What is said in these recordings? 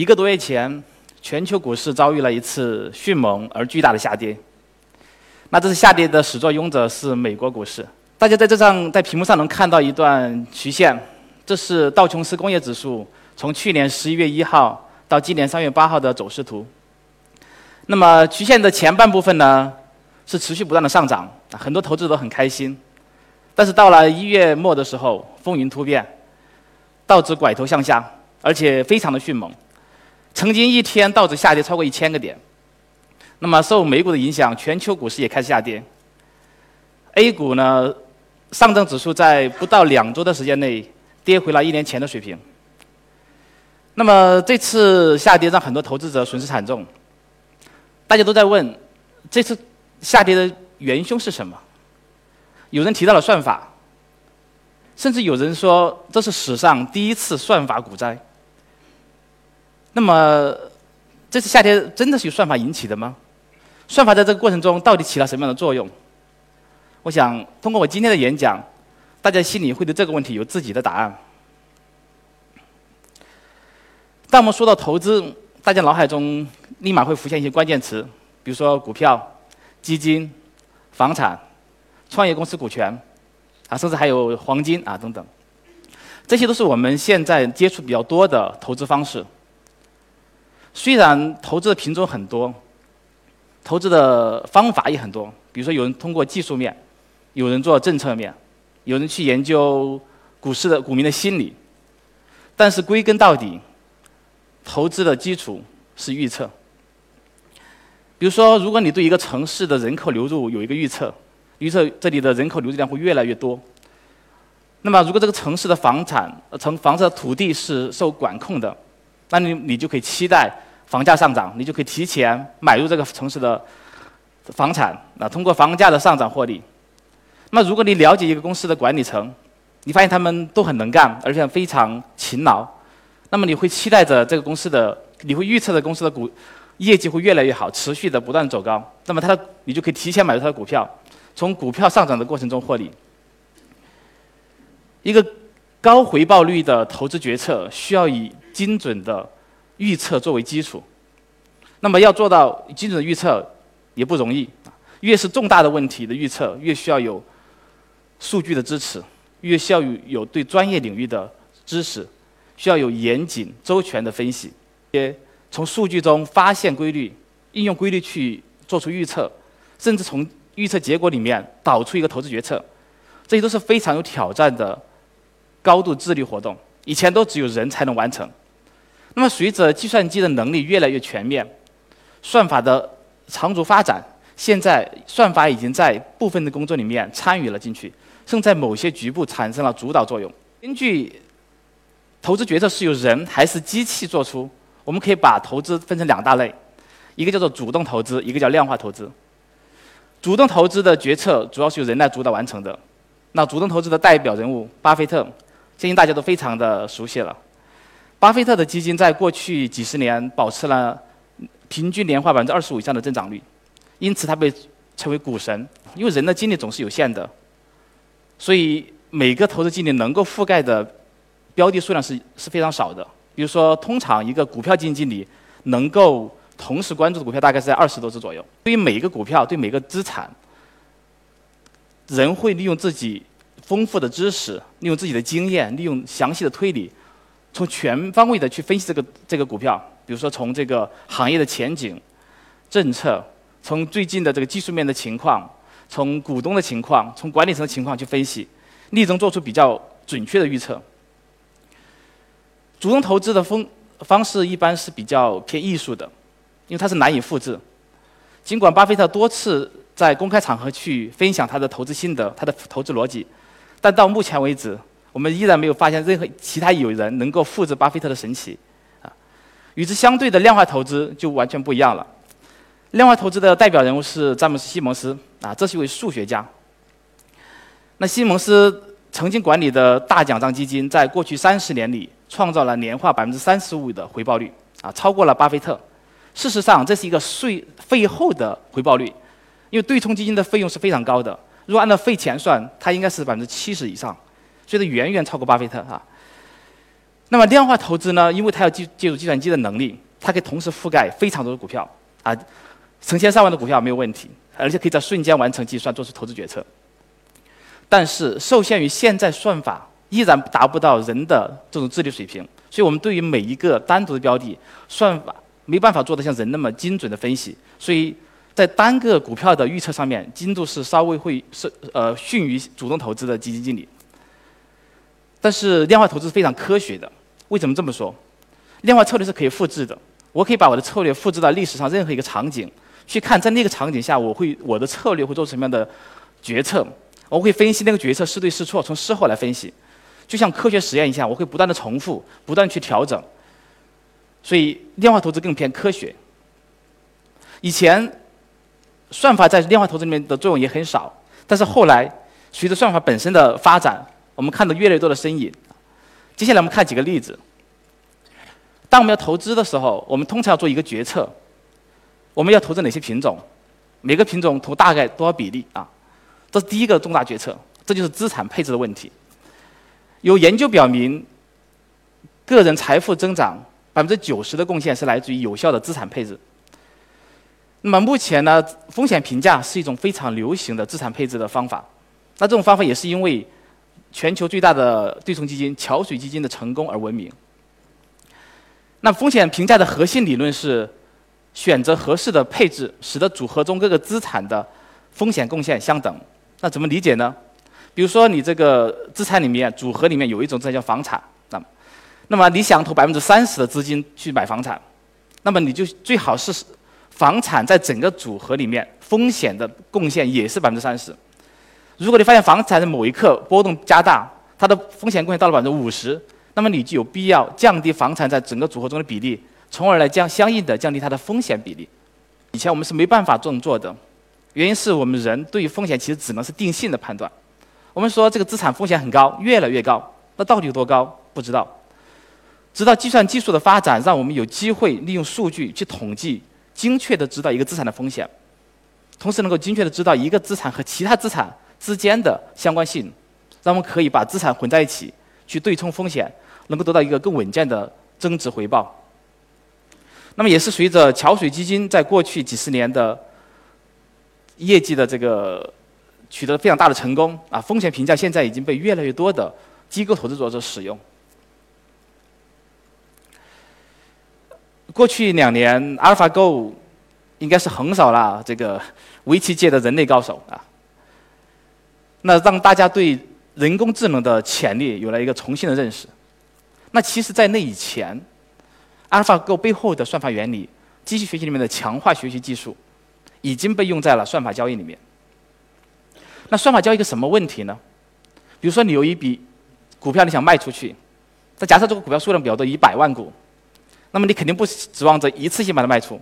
一个多月前，全球股市遭遇了一次迅猛而巨大的下跌。那这次下跌的始作俑者是美国股市。大家在这上在屏幕上能看到一段曲线，这是道琼斯工业指数从去年十一月一号到今年三月八号的走势图。那么曲线的前半部分呢，是持续不断的上涨，很多投资者都很开心。但是到了一月末的时候，风云突变，道指拐头向下，而且非常的迅猛。曾经一天道指下跌超过一千个点，那么受美股的影响，全球股市也开始下跌。A 股呢，上证指数在不到两周的时间内跌回了一年前的水平。那么这次下跌让很多投资者损失惨重，大家都在问，这次下跌的元凶是什么？有人提到了算法，甚至有人说这是史上第一次算法股灾。那么，这次下跌真的是由算法引起的吗？算法在这个过程中到底起了什么样的作用？我想通过我今天的演讲，大家心里会对这个问题有自己的答案。当我们说到投资，大家脑海中立马会浮现一些关键词，比如说股票、基金、房产、创业公司股权，啊，甚至还有黄金啊等等，这些都是我们现在接触比较多的投资方式。虽然投资的品种很多，投资的方法也很多，比如说有人通过技术面，有人做政策面，有人去研究股市的股民的心理，但是归根到底，投资的基础是预测。比如说，如果你对一个城市的人口流入有一个预测，预测这里的人口流入量会越来越多，那么如果这个城市的房产、城房子的土地是受管控的。那你你就可以期待房价上涨，你就可以提前买入这个城市的房产，那通过房价的上涨获利。那如果你了解一个公司的管理层，你发现他们都很能干，而且非常勤劳，那么你会期待着这个公司的，你会预测的公司的股业绩会越来越好，持续的不断走高。那么它的你就可以提前买入它的股票，从股票上涨的过程中获利。一个高回报率的投资决策需要以精准的预测作为基础，那么要做到精准的预测也不容易。越是重大的问题的预测，越需要有数据的支持，越需要有有对专业领域的知识，需要有严谨周全的分析，也从数据中发现规律，应用规律去做出预测，甚至从预测结果里面导出一个投资决策，这些都是非常有挑战的高度智力活动。以前都只有人才能完成，那么随着计算机的能力越来越全面，算法的长足发展，现在算法已经在部分的工作里面参与了进去，甚至在某些局部产生了主导作用。根据投资决策是由人还是机器做出，我们可以把投资分成两大类，一个叫做主动投资，一个叫量化投资。主动投资的决策主要是由人来主导完成的，那主动投资的代表人物巴菲特。相信大家都非常的熟悉了。巴菲特的基金在过去几十年保持了平均年化百分之二十五以上的增长率，因此他被称为股神。因为人的精力总是有限的，所以每个投资经理能够覆盖的标的数量是是非常少的。比如说，通常一个股票基金经理能够同时关注的股票大概是在二十多只左右。对于每一个股票，对每个资产，人会利用自己。丰富的知识，利用自己的经验，利用详细的推理，从全方位的去分析这个这个股票。比如说，从这个行业的前景、政策，从最近的这个技术面的情况，从股东的情况，从管理层的情况去分析，力争做出比较准确的预测。主动投资的风方式一般是比较偏艺术的，因为它是难以复制。尽管巴菲特多次在公开场合去分享他的投资心得，他的投资逻辑。但到目前为止，我们依然没有发现任何其他有人能够复制巴菲特的神奇，啊，与之相对的量化投资就完全不一样了。量化投资的代表人物是詹姆斯·西蒙斯，啊，这是一位数学家。那西蒙斯曾经管理的大奖章基金，在过去三十年里创造了年化百分之三十五的回报率，啊，超过了巴菲特。事实上，这是一个税费后的回报率，因为对冲基金的费用是非常高的。如果按照费前算，它应该是百分之七十以上，所以远远超过巴菲特哈。那么量化投资呢？因为它要借借助计算机的能力，它可以同时覆盖非常多的股票啊，成千上万的股票没有问题，而且可以在瞬间完成计算，做出投资决策。但是受限于现在算法依然达不到人的这种智力水平，所以我们对于每一个单独的标的，算法没办法做得像人那么精准的分析，所以在单个股票的预测上面，精度是稍微会是呃逊于主动投资的基金经理。但是量化投资是非常科学的。为什么这么说？量化策略是可以复制的。我可以把我的策略复制到历史上任何一个场景，去看在那个场景下，我会我的策略会做什么样的决策。我会分析那个决策是对是错，从事后来分析，就像科学实验一样，我会不断的重复，不断去调整。所以量化投资更偏科学。以前算法在量化投资里面的作用也很少，但是后来随着算法本身的发展，我们看到越来越多的身影。接下来我们看几个例子。当我们要投资的时候，我们通常要做一个决策：我们要投资哪些品种？每个品种投大概多少比例啊？这是第一个重大决策，这就是资产配置的问题。有研究表明，个人财富增长百分之九十的贡献是来自于有效的资产配置。那么目前呢，风险评价是一种非常流行的资产配置的方法。那这种方法也是因为。全球最大的对冲基金桥水基金的成功而闻名。那风险评价的核心理论是选择合适的配置，使得组合中各个资产的风险贡献相等。那怎么理解呢？比如说你这个资产里面组合里面有一种资产叫房产，那么，那么你想投百分之三十的资金去买房产，那么你就最好是房产在整个组合里面风险的贡献也是百分之三十。如果你发现房产的某一刻波动加大，它的风险贡献到了百分之五十，那么你就有必要降低房产在整个组合中的比例，从而来降相应的降低它的风险比例。以前我们是没办法这么做的，原因是我们人对于风险其实只能是定性的判断。我们说这个资产风险很高，越来越高，那到底有多高？不知道。直到计算技术的发展，让我们有机会利用数据去统计，精确的知道一个资产的风险，同时能够精确的知道一个资产和其他资产。之间的相关性，让我们可以把资产混在一起，去对冲风险，能够得到一个更稳健的增值回报。那么，也是随着桥水基金在过去几十年的业绩的这个取得非常大的成功啊，风险评价现在已经被越来越多的机构投资者所使用。过去两年，AlphaGo 应该是横扫了这个围棋界的人类高手啊。那让大家对人工智能的潜力有了一个重新的认识。那其实，在那以前，AlphaGo 背后的算法原理、机器学习里面的强化学习技术，已经被用在了算法交易里面。那算法交易一个什么问题呢？比如说，你有一笔股票，你想卖出去，那假设这个股票数量比较多，一百万股，那么你肯定不指望着一次性把它卖出，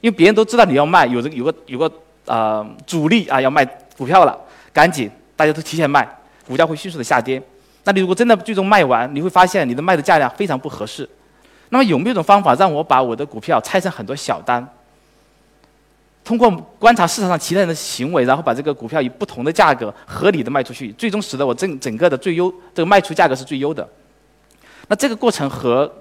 因为别人都知道你要卖，有这有个有个呃主力啊要卖股票了。赶紧，大家都提前卖，股价会迅速的下跌。那你如果真的最终卖完，你会发现你的卖的价量非常不合适。那么有没有一种方法让我把我的股票拆成很多小单，通过观察市场上其他人的行为，然后把这个股票以不同的价格合理的卖出去，最终使得我整整个的最优这个卖出价格是最优的。那这个过程和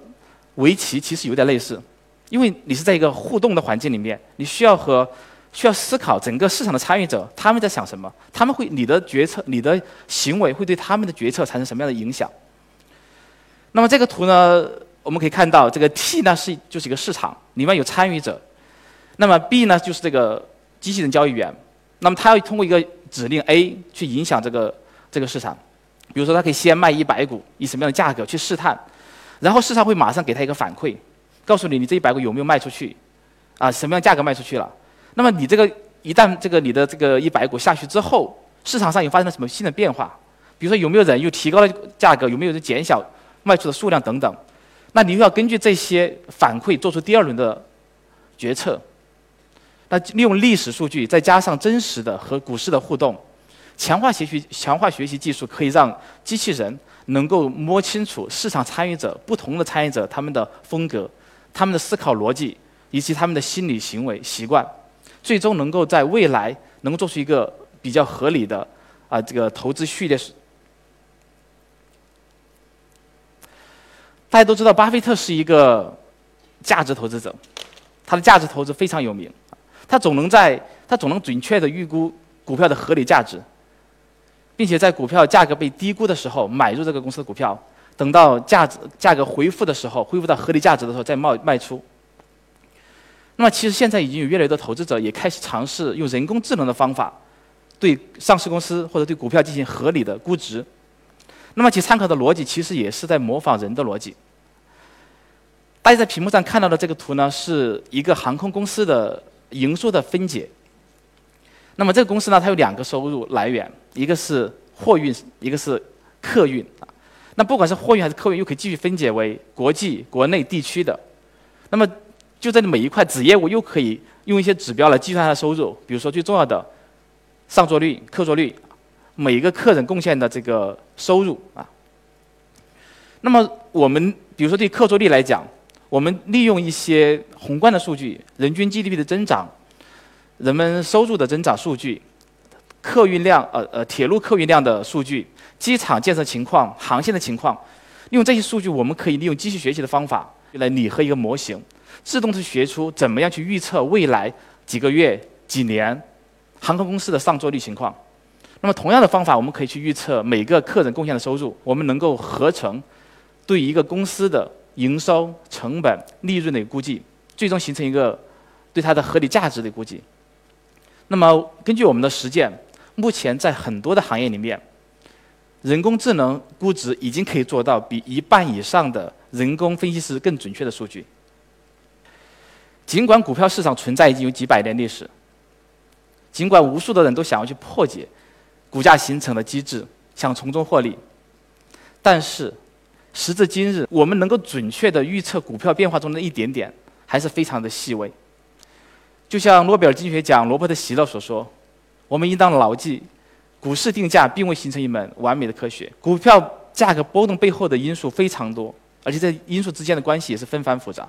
围棋其实有点类似，因为你是在一个互动的环境里面，你需要和。需要思考整个市场的参与者他们在想什么，他们会你的决策、你的行为会对他们的决策产生什么样的影响？那么这个图呢，我们可以看到，这个 T 呢是就是一个市场，里面有参与者，那么 B 呢就是这个机器人交易员，那么他要通过一个指令 A 去影响这个这个市场，比如说他可以先卖一百股，以什么样的价格去试探，然后市场会马上给他一个反馈，告诉你你这一百股有没有卖出去，啊什么样价格卖出去了。那么你这个一旦这个你的这个一百股下去之后，市场上又发生了什么新的变化？比如说有没有人又提高了价格？有没有人减小卖出的数量等等？那你又要根据这些反馈做出第二轮的决策。那利用历史数据再加上真实的和股市的互动，强化学习强化学习技术可以让机器人能够摸清楚市场参与者不同的参与者他们的风格、他们的思考逻辑以及他们的心理行为习惯。最终能够在未来能够做出一个比较合理的啊这个投资序列。大家都知道，巴菲特是一个价值投资者，他的价值投资非常有名，他总能在他总能准确的预估股票的合理价值，并且在股票价格被低估的时候买入这个公司的股票，等到价值价格恢复的时候，恢复到合理价值的时候再卖卖出。那么，其实现在已经有越来越多投资者也开始尝试用人工智能的方法，对上市公司或者对股票进行合理的估值。那么其参考的逻辑其实也是在模仿人的逻辑。大家在屏幕上看到的这个图呢，是一个航空公司的营收的分解。那么这个公司呢，它有两个收入来源，一个是货运，一个是客运。那不管是货运还是客运，又可以继续分解为国际、国内地区的。那么就在每一块子业务，又可以用一些指标来计算它的收入，比如说最重要的上座率、客座率。每一个客人贡献的这个收入啊，那么我们比如说对客座率来讲，我们利用一些宏观的数据，人均 GDP 的增长，人们收入的增长数据，客运量呃呃铁路客运量的数据，机场建设情况，航线的情况，利用这些数据，我们可以利用机器学习的方法来拟合一个模型，自动去学出怎么样去预测未来几个月、几年航空公司的上座率情况。那么同样的方法，我们可以去预测每个客人贡献的收入，我们能够合成对一个公司的营收、成本、利润的估计，最终形成一个对它的合理价值的估计。那么根据我们的实践，目前在很多的行业里面，人工智能估值已经可以做到比一半以上的人工分析师更准确的数据。尽管股票市场存在已经有几百年历史，尽管无数的人都想要去破解。股价形成的机制，想从中获利，但是时至今日，我们能够准确的预测股票变化中的一点点，还是非常的细微。就像诺贝尔经济学奖罗伯特席勒所说：“我们应当牢记，股市定价并未形成一门完美的科学，股票价格波动背后的因素非常多，而且这因素之间的关系也是纷繁复杂。”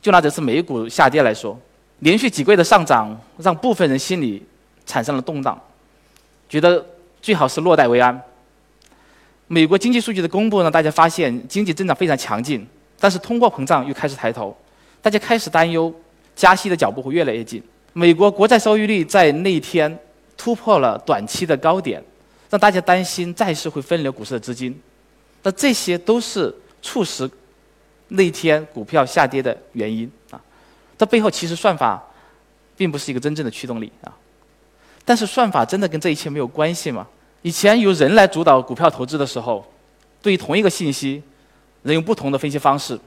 就拿这次美股下跌来说，连续几个月的上涨，让部分人心里产生了动荡。觉得最好是落袋为安。美国经济数据的公布呢，大家发现经济增长非常强劲，但是通货膨胀又开始抬头，大家开始担忧加息的脚步会越来越近。美国国债收益率在那一天突破了短期的高点，让大家担心债市会分流股市的资金。那这些都是促使那天股票下跌的原因啊。这背后其实算法并不是一个真正的驱动力啊。但是算法真的跟这一切没有关系吗？以前由人来主导股票投资的时候，对于同一个信息，人用不同的分析方式，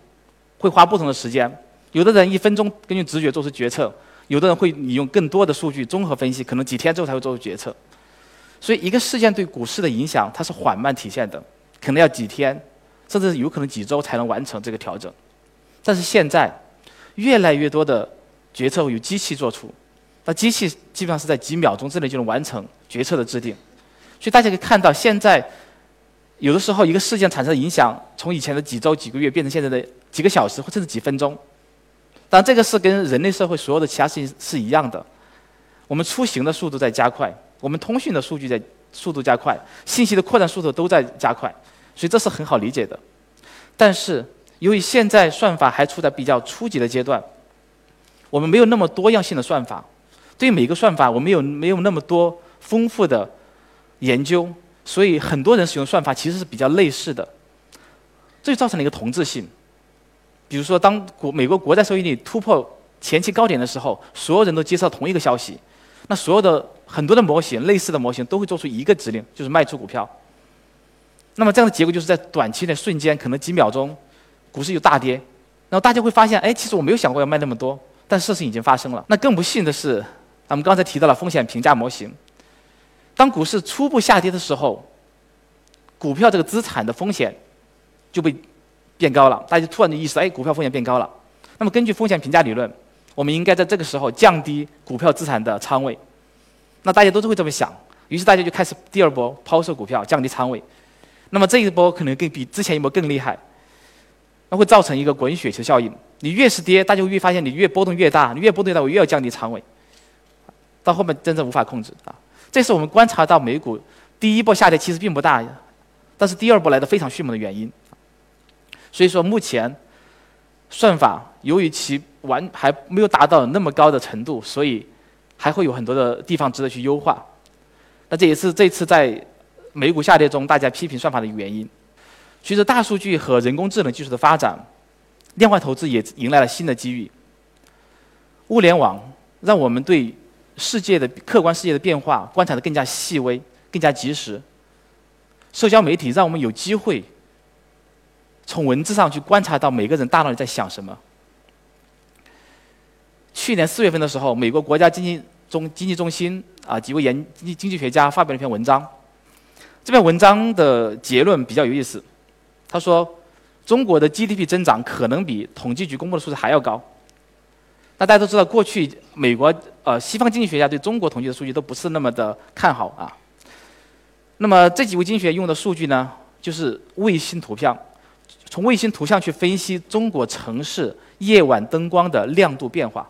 会花不同的时间。有的人一分钟根据直觉做出决策，有的人会你用更多的数据综合分析，可能几天之后才会做出决策。所以一个事件对股市的影响，它是缓慢体现的，可能要几天，甚至有可能几周才能完成这个调整。但是现在，越来越多的决策由机器做出。那机器基本上是在几秒钟之内就能完成决策的制定，所以大家可以看到，现在有的时候一个事件产生的影响，从以前的几周、几个月变成现在的几个小时或甚至几分钟。当然，这个是跟人类社会所有的其他事情是一样的。我们出行的速度在加快，我们通讯的数据在速度加快，信息的扩展速度都在加快，所以这是很好理解的。但是，由于现在算法还处在比较初级的阶段，我们没有那么多样性的算法。对每个算法，我们有没有那么多丰富的研究？所以很多人使用算法其实是比较类似的，这就造成了一个同质性。比如说，当国美国国债收益率突破前期高点的时候，所有人都接受同一个消息，那所有的很多的模型、类似的模型都会做出一个指令，就是卖出股票。那么这样的结果就是在短期内瞬间，可能几秒钟，股市就大跌。然后大家会发现，哎，其实我没有想过要卖那么多，但事情已经发生了。那更不幸的是。咱们刚才提到了风险评价模型。当股市初步下跌的时候，股票这个资产的风险就被变高了，大家突然就意识到，哎，股票风险变高了。那么根据风险评价理论，我们应该在这个时候降低股票资产的仓位。那大家都是会这么想，于是大家就开始第二波抛售股票，降低仓位。那么这一波可能更比之前一波更厉害，那会造成一个滚雪球效应。你越是跌，大家会越发现你越波动越大，你越波动越大，我越要降低仓位。到后面真正无法控制啊！这是我们观察到美股第一波下跌其实并不大，但是第二波来的非常迅猛的原因。所以说目前算法由于其完还没有达到那么高的程度，所以还会有很多的地方值得去优化。那这也是这次在美股下跌中大家批评算法的原因。随着大数据和人工智能技术的发展，量化投资也迎来了新的机遇。物联网让我们对世界的客观世界的变化观察得更加细微、更加及时。社交媒体让我们有机会从文字上去观察到每个人大脑里在想什么。去年四月份的时候，美国国家经济中经济中心啊几位研经经济学家发表了一篇文章。这篇文章的结论比较有意思，他说中国的 GDP 增长可能比统计局公布的数字还要高。那大家都知道，过去美国呃西方经济学家对中国统计的数据都不是那么的看好啊。那么这几位经济学用的数据呢，就是卫星图像，从卫星图像去分析中国城市夜晚灯光的亮度变化。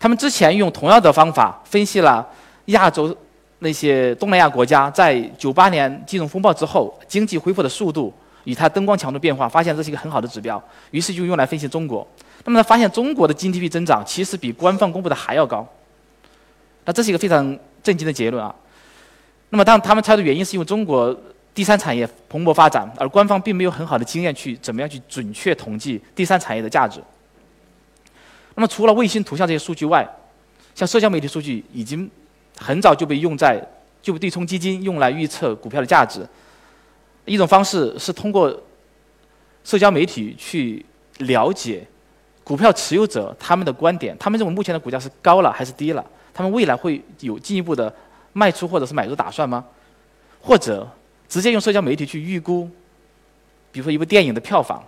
他们之前用同样的方法分析了亚洲那些东南亚国家在九八年金融风暴之后经济恢复的速度与它灯光强度变化，发现这是一个很好的指标，于是就用来分析中国。那么他发现中国的 GDP 增长其实比官方公布的还要高。那这是一个非常震惊的结论啊。那么，当他们猜的原因是因为中国第三产业蓬勃发展，而官方并没有很好的经验去怎么样去准确统计第三产业的价值。那么，除了卫星图像这些数据外，像社交媒体数据已经很早就被用在就对冲基金用来预测股票的价值。一种方式是通过社交媒体去了解股票持有者他们的观点，他们认为目前的股价是高了还是低了，他们未来会有进一步的。卖出或者是买入打算吗？或者直接用社交媒体去预估，比如说一部电影的票房，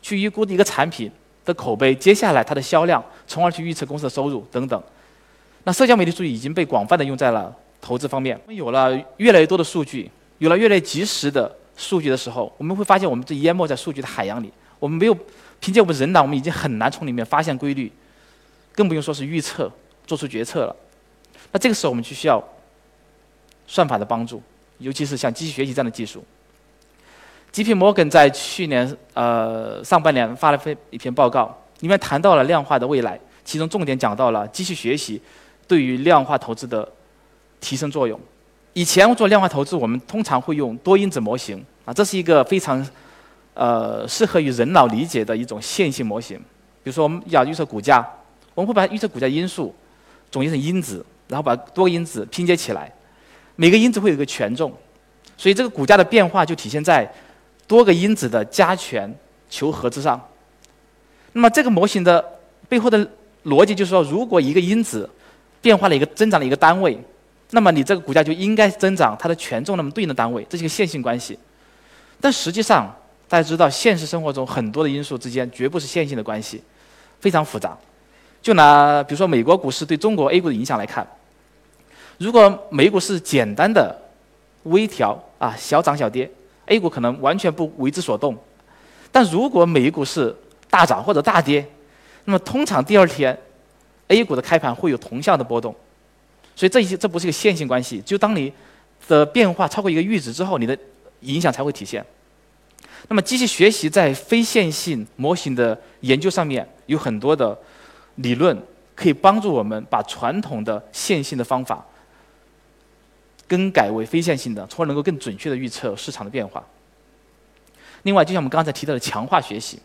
去预估一个产品的口碑，接下来它的销量，从而去预测公司的收入等等。那社交媒体数据已经被广泛的用在了投资方面。我们有了越来越多的数据，有了越来越及时的数据的时候，我们会发现我们这淹没在数据的海洋里。我们没有凭借我们人脑，我们已经很难从里面发现规律，更不用说是预测、做出决策了。那这个时候我们就需要。算法的帮助，尤其是像机器学习这样的技术。G.P. Morgan 在去年呃上半年发了一篇报告，里面谈到了量化的未来，其中重点讲到了机器学习对于量化投资的提升作用。以前做量化投资，我们通常会用多因子模型啊，这是一个非常呃适合于人脑理解的一种线性模型。比如说，我们要预测股价，我们会把预测股价因素总结成因子，然后把多个因子拼接起来。每个因子会有一个权重，所以这个股价的变化就体现在多个因子的加权求和之上。那么这个模型的背后的逻辑就是说，如果一个因子变化了一个增长了一个单位，那么你这个股价就应该增长它的权重那么对应的单位，这是一个线性关系。但实际上，大家知道现实生活中很多的因素之间绝不是线性的关系，非常复杂。就拿比如说美国股市对中国 A 股的影响来看。如果美股是简单的微调啊，小涨小跌，A 股可能完全不为之所动。但如果美股是大涨或者大跌，那么通常第二天 A 股的开盘会有同向的波动。所以这些这不是一个线性关系，就当你的变化超过一个阈值之后，你的影响才会体现。那么机器学习在非线性模型的研究上面有很多的理论，可以帮助我们把传统的线性的方法。更改为非线性的，从而能够更准确的预测市场的变化。另外，就像我们刚才提到的强化学习，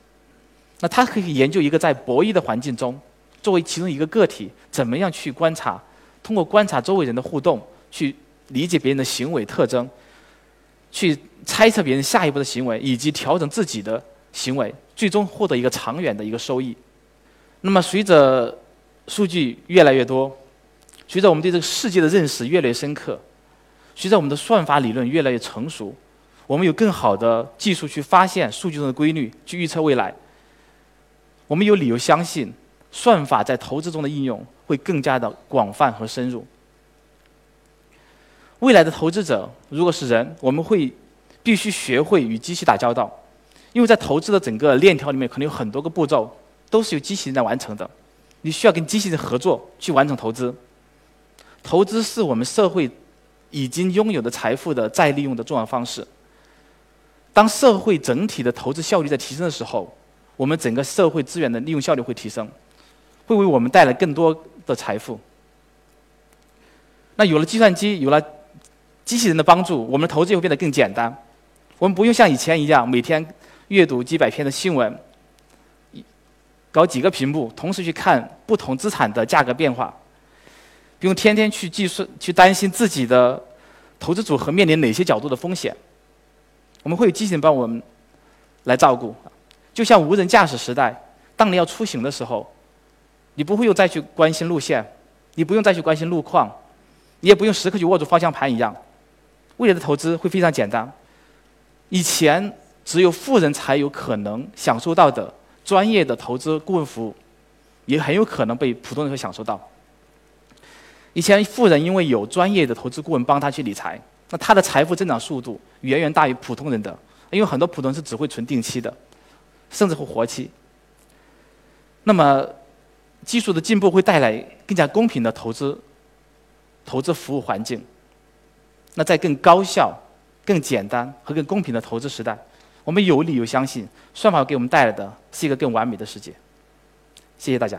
那它可以研究一个在博弈的环境中，作为其中一个个体，怎么样去观察，通过观察周围人的互动，去理解别人的行为特征，去猜测别人下一步的行为，以及调整自己的行为，最终获得一个长远的一个收益。那么，随着数据越来越多，随着我们对这个世界的认识越来越深刻。随着我们的算法理论越来越成熟，我们有更好的技术去发现数据中的规律，去预测未来。我们有理由相信，算法在投资中的应用会更加的广泛和深入。未来的投资者如果是人，我们会必须学会与机器打交道，因为在投资的整个链条里面，可能有很多个步骤都是由机器人来完成的。你需要跟机器人合作去完成投资。投资是我们社会。已经拥有的财富的再利用的重要方式。当社会整体的投资效率在提升的时候，我们整个社会资源的利用效率会提升，会为我们带来更多的财富。那有了计算机，有了机器人的帮助，我们的投资会变得更简单。我们不用像以前一样每天阅读几百篇的新闻，搞几个屏幕，同时去看不同资产的价格变化，不用天天去计算、去担心自己的投资组合面临哪些角度的风险。我们会有机器人帮我们来照顾，就像无人驾驶时代，当你要出行的时候，你不会又再去关心路线，你不用再去关心路况，你也不用时刻去握住方向盘一样。未来的投资会非常简单。以前只有富人才有可能享受到的专业的投资顾问服务，也很有可能被普通人会享受到。以前富人因为有专业的投资顾问帮他去理财，那他的财富增长速度远远大于普通人的，因为很多普通人是只会存定期的，甚至会活期。那么，技术的进步会带来更加公平的投资投资服务环境。那在更高效。更简单和更公平的投资时代，我们有理由相信，算法给我们带来的是一个更完美的世界。谢谢大家。